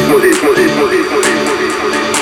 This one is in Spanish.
modé, modé, modé, modé, modé, modé.